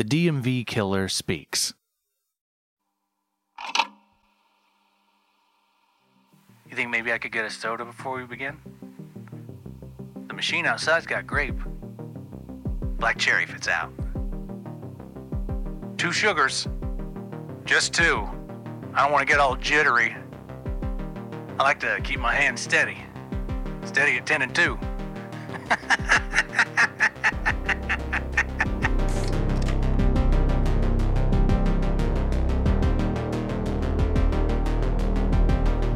The DMV Killer Speaks. You think maybe I could get a soda before we begin? The machine outside's got grape. Black cherry fits out. Two sugars. Just two. I don't want to get all jittery. I like to keep my hand steady. Steady at 10 and 2.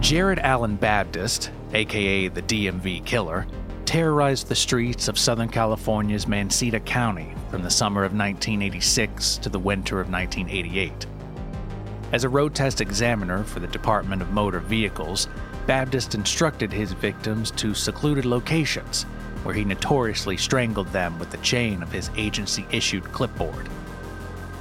Jared Allen Baptist, aka the DMV Killer, terrorized the streets of Southern California's Mansita County from the summer of 1986 to the winter of 1988. As a road test examiner for the Department of Motor Vehicles, Baptist instructed his victims to secluded locations where he notoriously strangled them with the chain of his agency issued clipboard.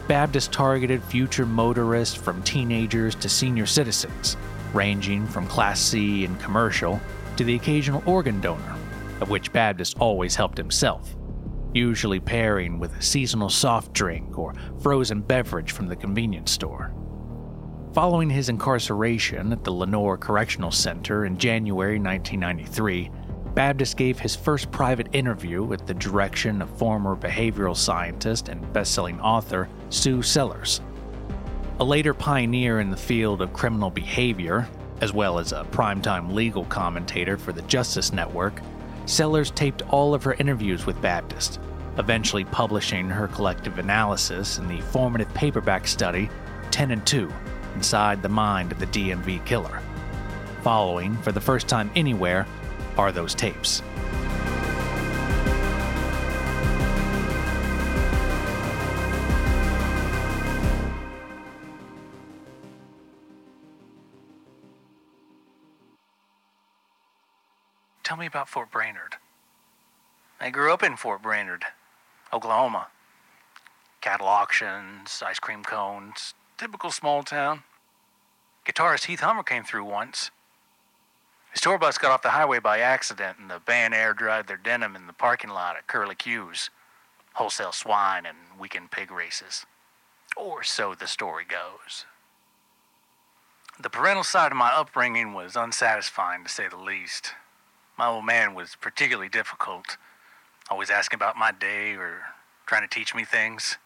Baptist targeted future motorists from teenagers to senior citizens, ranging from Class C and commercial to the occasional organ donor, of which Baptist always helped himself, usually pairing with a seasonal soft drink or frozen beverage from the convenience store. Following his incarceration at the Lenore Correctional Center in January 1993, Baptist gave his first private interview at the direction of former behavioral scientist and best-selling author Sue Sellers. A later pioneer in the field of criminal behavior, as well as a primetime legal commentator for the Justice Network, Sellers taped all of her interviews with Baptist, eventually publishing her collective analysis in the formative paperback study 10 and 2 Inside the Mind of the DMV Killer. Following, for the first time anywhere, are those tapes. Tell me about Fort Brainerd. I grew up in Fort Brainerd, Oklahoma. Cattle auctions, ice cream cones, typical small town. Guitarist Heath Hummer came through once. His tour bus got off the highway by accident, and the band air dried their denim in the parking lot at Curly Q's, wholesale swine and weekend pig races. Or so the story goes. The parental side of my upbringing was unsatisfying, to say the least. My old man was particularly difficult, always asking about my day or trying to teach me things.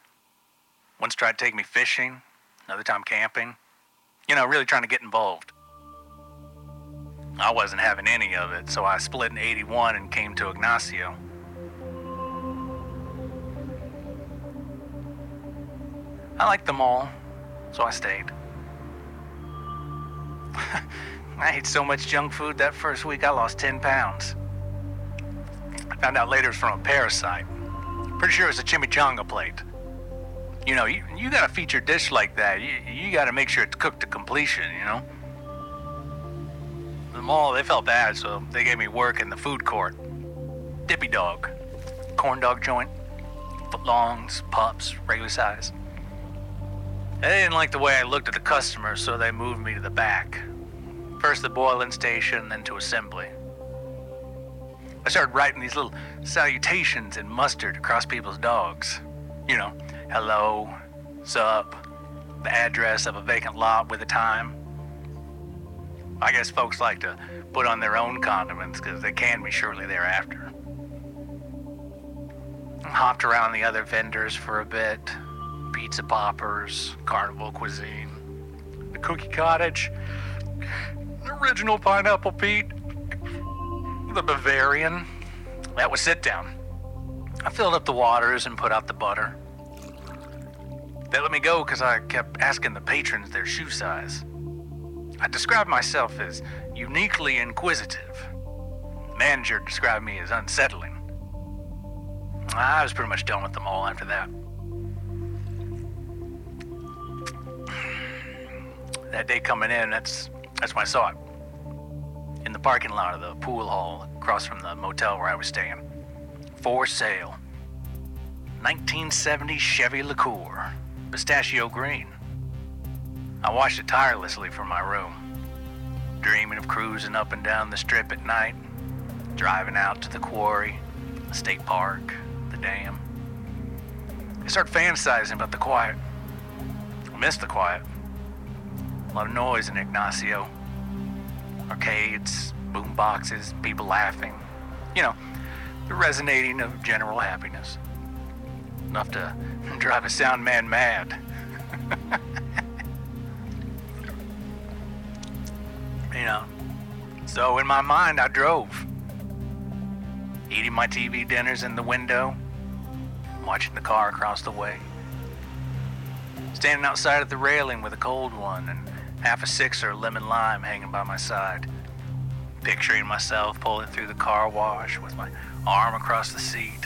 Once tried to take me fishing, another time camping. You know, really trying to get involved. I wasn't having any of it, so I split in 81 and came to Ignacio. I liked them all, so I stayed. I ate so much junk food that first week I lost 10 pounds. I found out later it was from a parasite. Pretty sure it was a chimichanga plate. You know, you, you got a feature dish like that, you, you got to make sure it's cooked to completion, you know? The mall, they felt bad, so they gave me work in the food court. Dippy dog, corn dog joint, footlongs, pups, regular size. They didn't like the way I looked at the customers, so they moved me to the back. First the boiling station, then to assembly. I started writing these little salutations in mustard across people's dogs. You know, hello, sup, the address of a vacant lot with a time. I guess folks like to put on their own condiments because they can be shortly thereafter. Hopped around the other vendors for a bit pizza poppers, carnival cuisine, the cookie cottage, original pineapple Pete, the Bavarian. That was sit down. I filled up the waters and put out the butter. They let me go because I kept asking the patrons their shoe size. I described myself as uniquely inquisitive. Manager described me as unsettling. I was pretty much done with them all after that. That day coming in, that's that's when I saw it. In the parking lot of the pool hall across from the motel where I was staying. For sale. 1970 Chevy LeCour, pistachio green. I watched it tirelessly from my room, dreaming of cruising up and down the strip at night, driving out to the quarry, the state park, the dam. I started fantasizing about the quiet. I miss the quiet. Lot of noise in Ignacio. Arcades, boom boxes, people laughing. You know, the resonating of general happiness. Enough to drive a sound man mad. you know. So in my mind, I drove. Eating my TV dinners in the window, watching the car across the way. Standing outside at the railing with a cold one and half a sixer lemon lime hanging by my side. Picturing myself pulling through the car wash with my arm across the seat.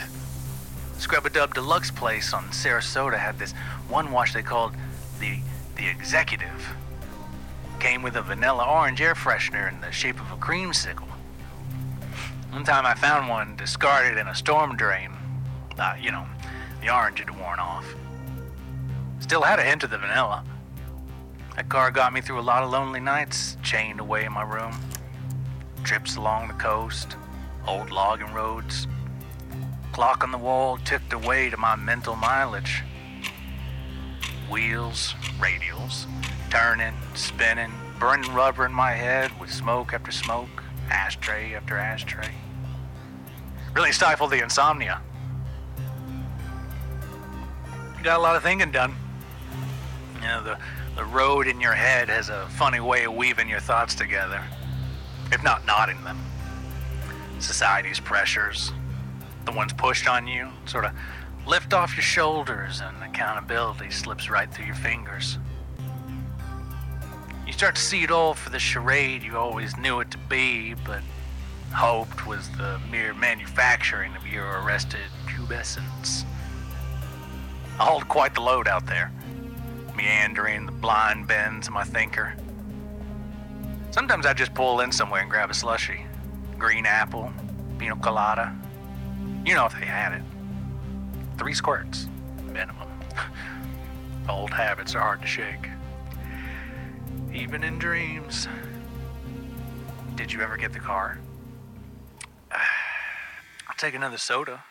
Scrub a Dub Deluxe place on Sarasota had this one wash they called the the Executive. Came with a vanilla orange air freshener in the shape of a creamsicle. One time I found one discarded in a storm drain. Uh, you know, the orange had worn off. Still had a hint of the vanilla. That car got me through a lot of lonely nights, chained away in my room. Trips along the coast, old logging roads. Clock on the wall ticked away to my mental mileage. Wheels, radials, turning, spinning, burning rubber in my head with smoke after smoke, ashtray after ashtray. Really stifled the insomnia. Got a lot of thinking done. You know, the, the road in your head has a funny way of weaving your thoughts together, if not knotting them. Society's pressures, the ones pushed on you, sort of lift off your shoulders and accountability slips right through your fingers. You start to see it all for the charade you always knew it to be, but hoped was the mere manufacturing of your arrested pubescence. I hold quite the load out there, meandering the blind bends of my thinker. Sometimes I just pull in somewhere and grab a slushy. Green apple, pina colada. You know if they had it. Three squirts, minimum. Old habits are hard to shake. Even in dreams. Did you ever get the car? I'll take another soda.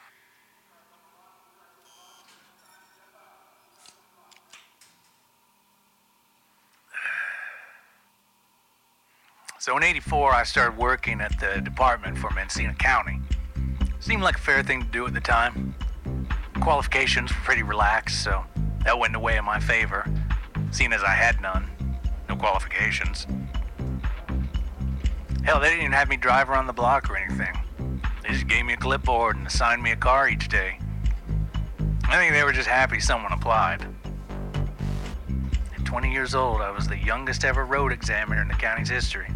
So in 84, I started working at the department for Mendocino County. Seemed like a fair thing to do at the time. Qualifications were pretty relaxed, so that went away in my favor, seeing as I had none. No qualifications. Hell, they didn't even have me drive around the block or anything. They just gave me a clipboard and assigned me a car each day. I think they were just happy someone applied. At 20 years old, I was the youngest ever road examiner in the county's history.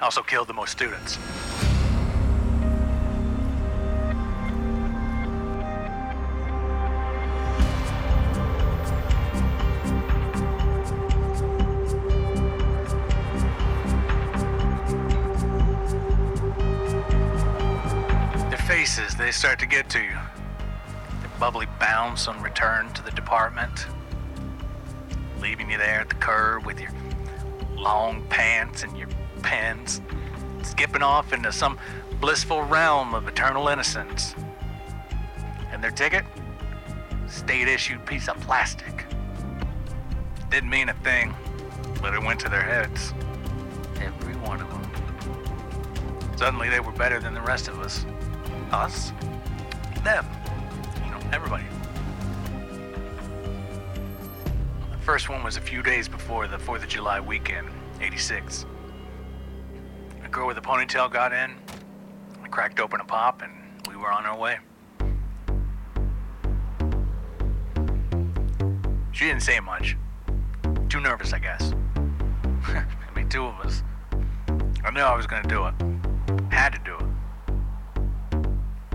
Also killed the most students. Their faces, they start to get to you. Their bubbly bounce on return to the department, leaving you there at the curb with your long pants and your pens, skipping off into some blissful realm of eternal innocence. And their ticket? State issued piece of plastic. Didn't mean a thing, but it went to their heads. Every one of them. Suddenly they were better than the rest of us. Us? Them. You know, everybody. The first one was a few days before the 4th of July weekend, 86 girl with the ponytail got in. I cracked open a pop and we were on our way. She didn't say much. Too nervous, I guess. I mean, two of us. I knew I was gonna do it. Had to do it.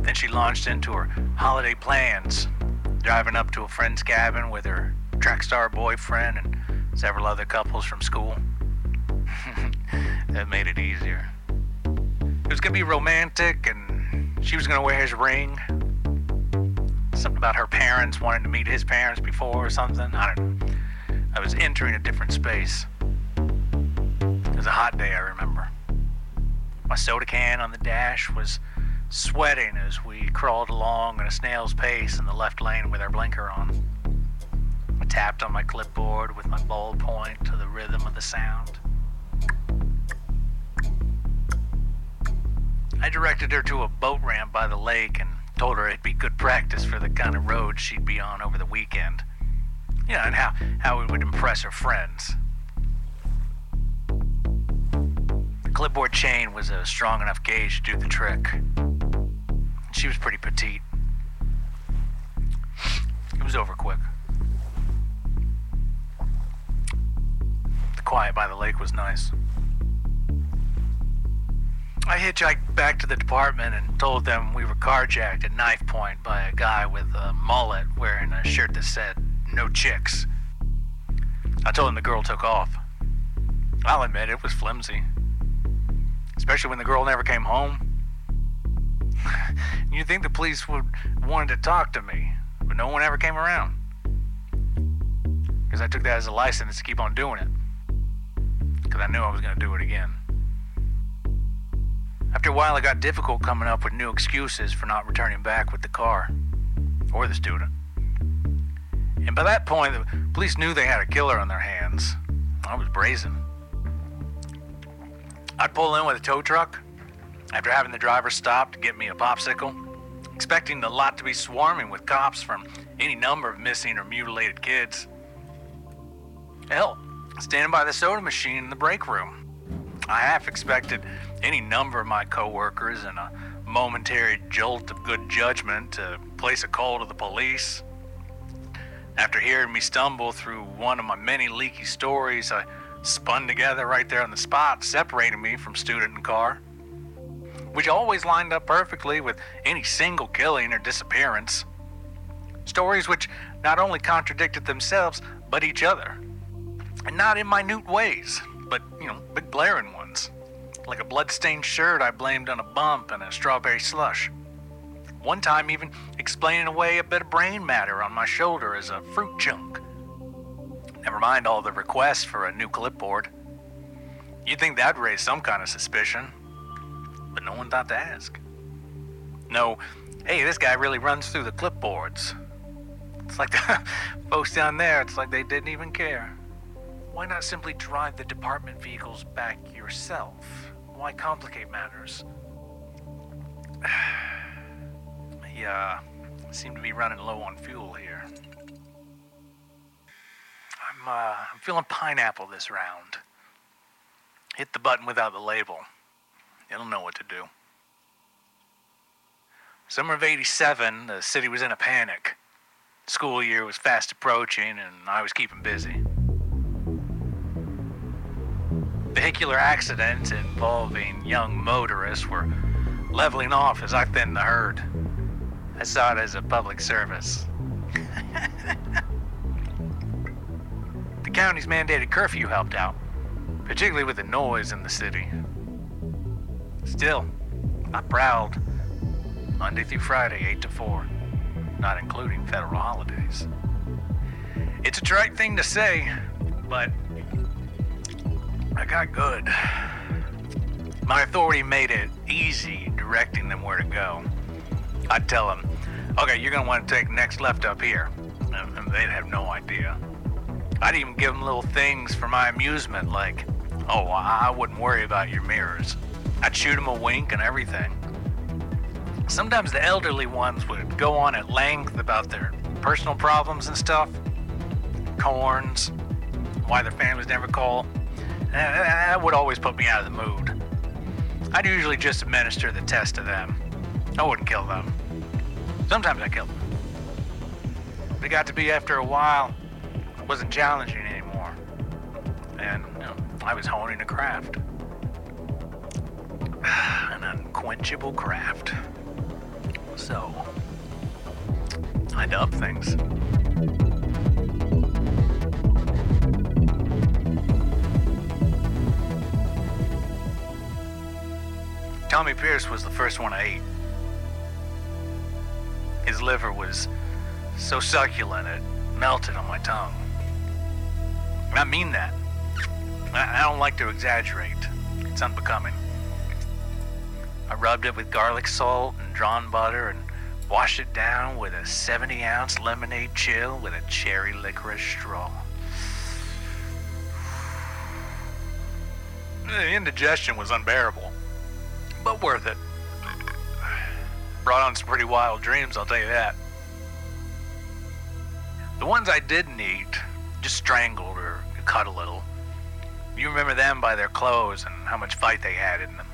Then she launched into her holiday plans, driving up to a friend's cabin with her track star boyfriend and several other couples from school. That made it easier. It was gonna be romantic, and she was gonna wear his ring. Something about her parents wanting to meet his parents before or something. I don't know. I was entering a different space. It was a hot day, I remember. My soda can on the dash was sweating as we crawled along at a snail's pace in the left lane with our blinker on. I tapped on my clipboard with my ballpoint to the rhythm of the sound. I directed her to a boat ramp by the lake and told her it'd be good practice for the kind of road she'd be on over the weekend. You know, and how, how it would impress her friends. The clipboard chain was a strong enough gauge to do the trick. She was pretty petite. It was over quick. The quiet by the lake was nice. I hitchhiked back to the department and told them we were carjacked at knife point by a guy with a mullet wearing a shirt that said, No chicks. I told him the girl took off. I'll admit it was flimsy. Especially when the girl never came home. You'd think the police would wanted to talk to me, but no one ever came around. Because I took that as a license to keep on doing it. Because I knew I was going to do it again. After a while, it got difficult coming up with new excuses for not returning back with the car or the student. And by that point, the police knew they had a killer on their hands. I was brazen. I'd pull in with a tow truck after having the driver stop to get me a popsicle, expecting the lot to be swarming with cops from any number of missing or mutilated kids. Hell, standing by the soda machine in the break room. I half expected any number of my coworkers in a momentary jolt of good judgment to place a call to the police. After hearing me stumble through one of my many leaky stories, I spun together right there on the spot, separating me from student and car, which always lined up perfectly with any single killing or disappearance. Stories which not only contradicted themselves, but each other. And not in minute ways, but, you know, big blaring ones. Like a blood-stained shirt I blamed on a bump and a strawberry slush. One time even explaining away a bit of brain matter on my shoulder as a fruit chunk. Never mind all the requests for a new clipboard. You'd think that'd raise some kind of suspicion, but no one thought to ask. No, hey, this guy really runs through the clipboards. It's like the folks down there, it's like they didn't even care. Why not simply drive the department vehicles back yourself? Why complicate matters? he, uh, seemed to be running low on fuel here. I'm uh, I'm feeling pineapple this round. Hit the button without the label. It'll know what to do. Summer of 87, the city was in a panic. School year was fast approaching, and I was keeping busy. Vehicular accidents involving young motorists were leveling off as I thinned the herd. I saw it as a public service. the county's mandated curfew helped out, particularly with the noise in the city. Still, I prowled Monday through Friday, 8 to 4, not including federal holidays. It's a trite thing to say, but I got good. My authority made it easy directing them where to go. I'd tell them, okay, you're gonna want to take next left up here. And they'd have no idea. I'd even give them little things for my amusement, like, oh, I wouldn't worry about your mirrors. I'd shoot them a wink and everything. Sometimes the elderly ones would go on at length about their personal problems and stuff. Corns, why their families never call. Eh, that would always put me out of the mood. I'd usually just administer the test to them. I wouldn't kill them. Sometimes I killed them. But it got to be after a while, it wasn't challenging anymore. And, you know, I was honing a craft. An unquenchable craft. So, I to up things. Tommy Pierce was the first one I ate. His liver was so succulent it melted on my tongue. And I mean that. I I don't like to exaggerate. It's unbecoming. I rubbed it with garlic salt and drawn butter and washed it down with a 70 ounce lemonade chill with a cherry licorice straw. The indigestion was unbearable, but worth it. Brought on some pretty wild dreams, I'll tell you that. The ones I didn't eat just strangled or cut a little. You remember them by their clothes and how much fight they had in them.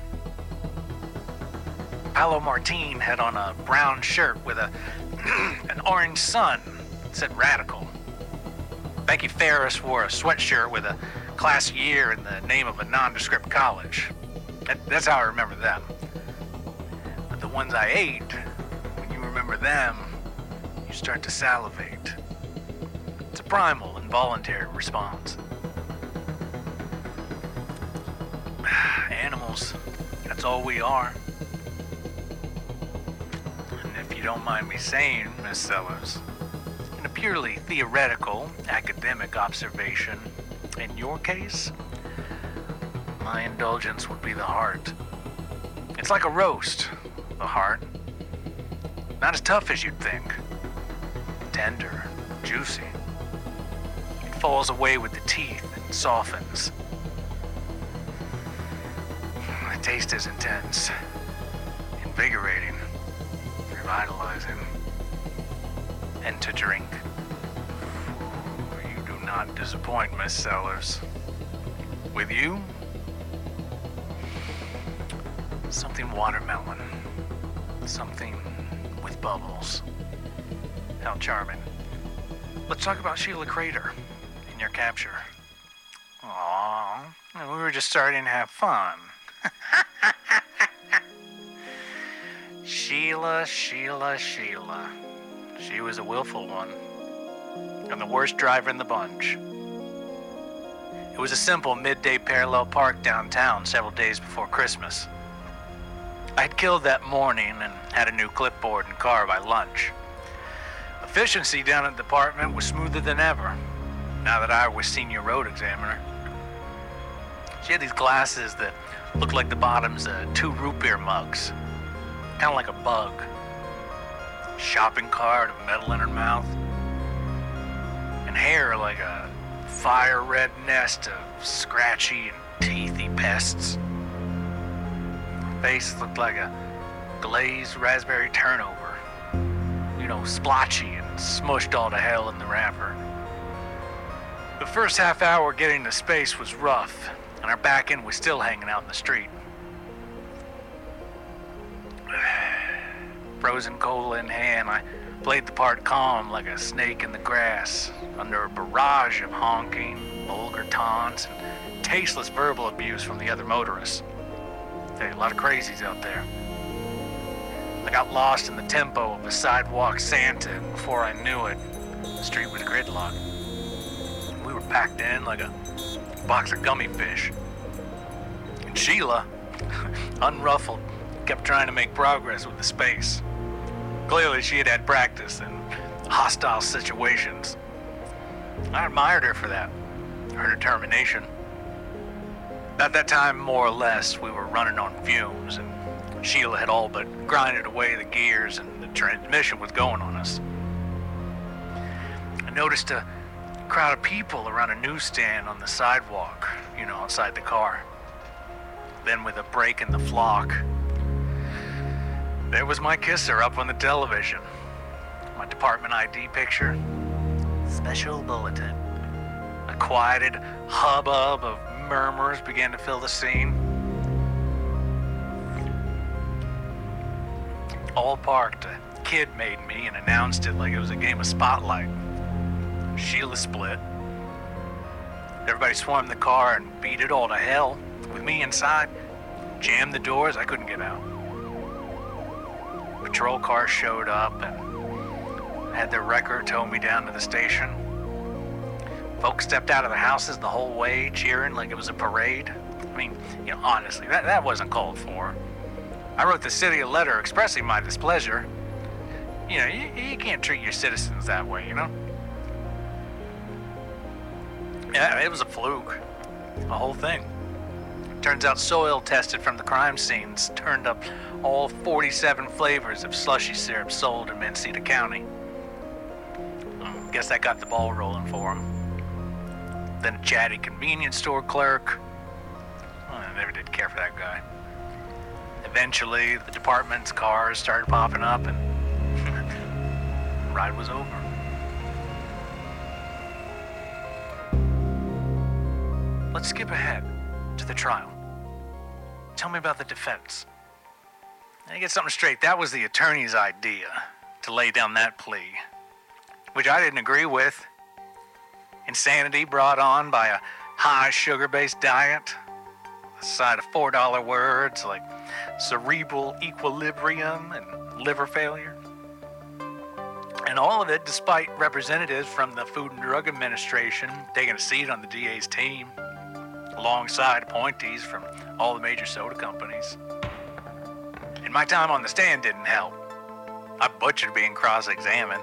Paolo Martin had on a brown shirt with a an orange sun. It said radical. Becky Ferris wore a sweatshirt with a class year in the name of a nondescript college. That, that's how I remember them. But the ones I ate, when you remember them, you start to salivate. It's a primal, involuntary response. Animals, that's all we are. And if you don't mind me saying, Miss Sellers, in a purely theoretical, academic observation, in your case, my indulgence would be the heart. It's like a roast, the heart. Not as tough as you'd think. Tender, juicy. It falls away with the teeth and softens. The taste is intense, invigorating, revitalizing. And to drink. You do not disappoint, Miss Sellers. With you, something watermelon. Something with bubbles. How charming. Let's talk about Sheila Crater in your capture. Aww, we were just starting to have fun. Sheila, Sheila, Sheila. She was a willful one. And the worst driver in the bunch. It was a simple midday parallel park downtown several days before Christmas. I had killed that morning and had a new clipboard and car by lunch. Efficiency down at the department was smoother than ever, now that I was senior road examiner. She had these glasses that looked like the bottoms of two root beer mugs, kind of like a bug. Shopping cart of metal in her mouth, and hair like a fire red nest of scratchy and teethy pests. Face looked like a glazed raspberry turnover. You know, splotchy and smushed all to hell in the wrapper. The first half hour getting to space was rough, and our back end was still hanging out in the street. Frozen cola in hand, I played the part calm like a snake in the grass, under a barrage of honking, vulgar taunts, and tasteless verbal abuse from the other motorists. A lot of crazies out there. I got lost in the tempo of a sidewalk Santa, and before I knew it, the street was gridlocked. We were packed in like a box of gummy fish. And Sheila, unruffled, kept trying to make progress with the space. Clearly, she had had practice in hostile situations. I admired her for that, her determination. At that time, more or less, we were running on fumes, and Sheila had all but grinded away the gears, and the transmission was going on us. I noticed a crowd of people around a newsstand on the sidewalk, you know, outside the car. Then, with a break in the flock, there was my kisser up on the television. My department ID picture. Special bulletin. A quieted hubbub of murmurs began to fill the scene. All parked, a kid made me and announced it like it was a game of spotlight. Sheila split. Everybody swarmed the car and beat it all to hell. With me inside, jammed the doors, I couldn't get out. patrol car showed up and had their wrecker tow me down to the station. Folks stepped out of the houses the whole way, cheering like it was a parade. I mean, you know, honestly, that, that wasn't called for. I wrote the city a letter expressing my displeasure. You know, you, you can't treat your citizens that way, you know? Yeah, it was a fluke. The whole thing. Turns out soil tested from the crime scenes turned up all 47 flavors of slushy syrup sold in Mendocino County. Hmm, Guess that got the ball rolling for him. Then a chatty convenience store clerk. Well, I never did care for that guy. Eventually, the department's cars started popping up and the ride was over. Let's skip ahead to the trial. Tell me about the defense. I get something straight. That was the attorney's idea to lay down that plea, which I didn't agree with. Insanity brought on by a high sugar based diet, a side of $4 words like cerebral equilibrium and liver failure. And all of it despite representatives from the Food and Drug Administration taking a seat on the DA's team, alongside appointees from all the major soda companies. And my time on the stand didn't help. I butchered being cross examined,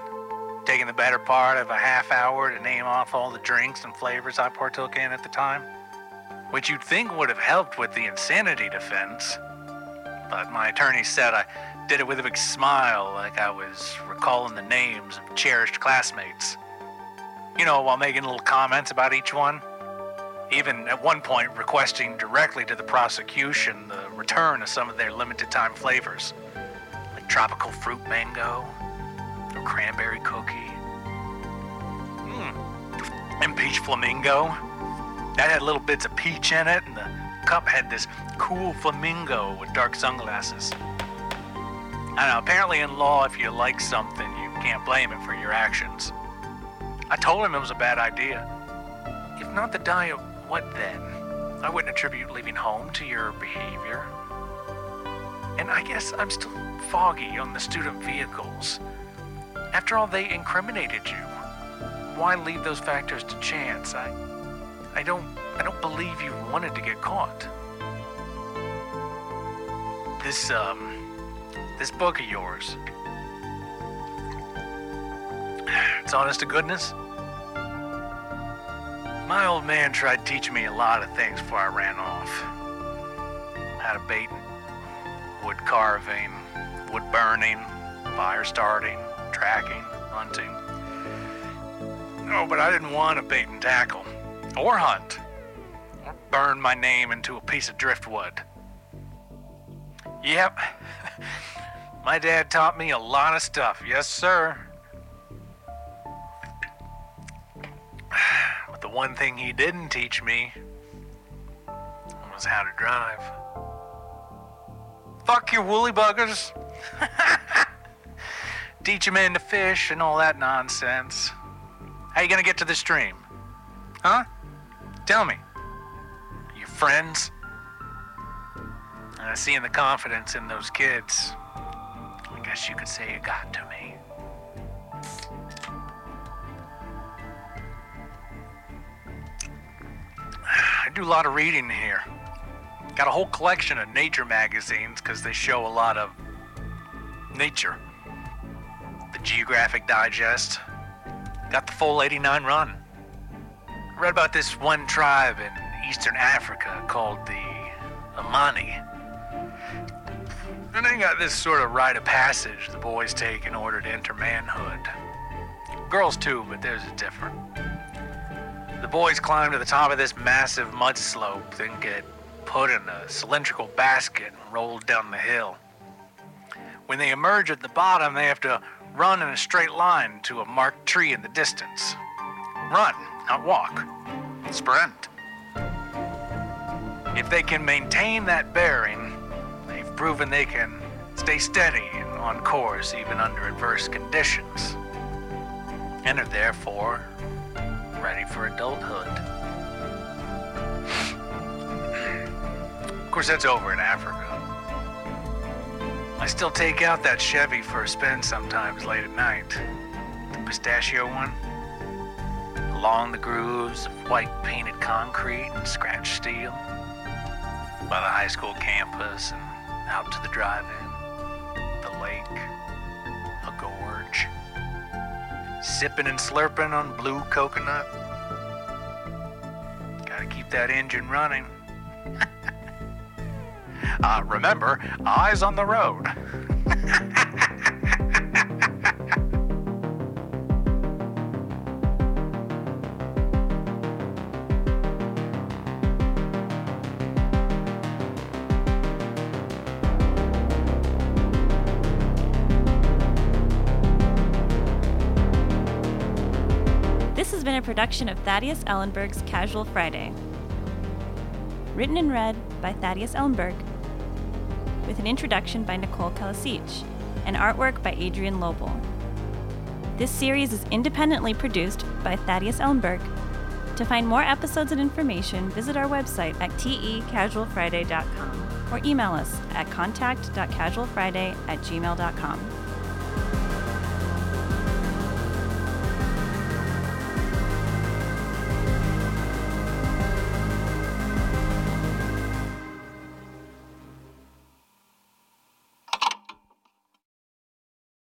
taking the better part of a half hour to name off all the drinks and flavors I partook in at the time, which you'd think would have helped with the insanity defense. But my attorney said I did it with a big smile, like I was recalling the names of cherished classmates. You know, while making little comments about each one. Even at one point requesting directly to the prosecution the return of some of their limited time flavors, like tropical fruit mango cranberry cookie. Mm. And peach flamingo. That had little bits of peach in it, and the cup had this cool flamingo with dark sunglasses. I know, apparently in law, if you like something, you can't blame it for your actions. I told him it was a bad idea. If not the diet, what then? I wouldn't attribute leaving home to your behavior. And I guess I'm still foggy on the student vehicles. After all, they incriminated you. Why leave those factors to chance? I, I don't, I don't believe you wanted to get caught. This, um, this book of yours. It's honest to goodness. My old man tried teaching me a lot of things before I ran off. How to bait, wood carving, wood burning, fire starting, tracking, hunting. No, but I didn't want to bait and tackle, or hunt, or burn my name into a piece of driftwood. Yep, my dad taught me a lot of stuff, yes, sir. But the one thing he didn't teach me was how to drive. Fuck your woolly buggers. Teach a man to fish and all that nonsense. How you gonna get to the stream? Huh? Tell me. Your friends? Uh, seeing the confidence in those kids, I guess you could say it got to me. I do a lot of reading here. Got a whole collection of nature magazines because they show a lot of nature. Geographic Digest. Got the full 89 run. Read about this one tribe in eastern Africa called the Amani. And they got this sort of rite of passage the boys take in order to enter manhood. Girls too, but theirs is different. The boys climb to the top of this massive mud slope, then get put in a cylindrical basket and rolled down the hill. When they emerge at the bottom, they have to run in a straight line to a marked tree in the distance. Run, not walk. Sprint. If they can maintain that bearing, they've proven they can stay steady and on course even under adverse conditions, and are therefore ready for adulthood. Of course, that's over in Africa. Still take out that Chevy for a spin sometimes late at night. The pistachio one. Along the grooves of white painted concrete and scratched steel. By the high school campus and out to the drive-in. The lake. A gorge. Sipping and slurping on blue coconut. Gotta keep that engine running. Uh, remember, eyes on the road. This has been a production of Thaddeus Ellenburg's Casual Friday. Written and read by Thaddeus Ellenburg, with an introduction by Nicole Calasich and artwork by Adrienne Lobl. This series is independently produced by Thaddeus Ellenburg. To find more episodes and information, visit our website at tecasualfriday.com or email us at contact.casualfriday at gmail.com.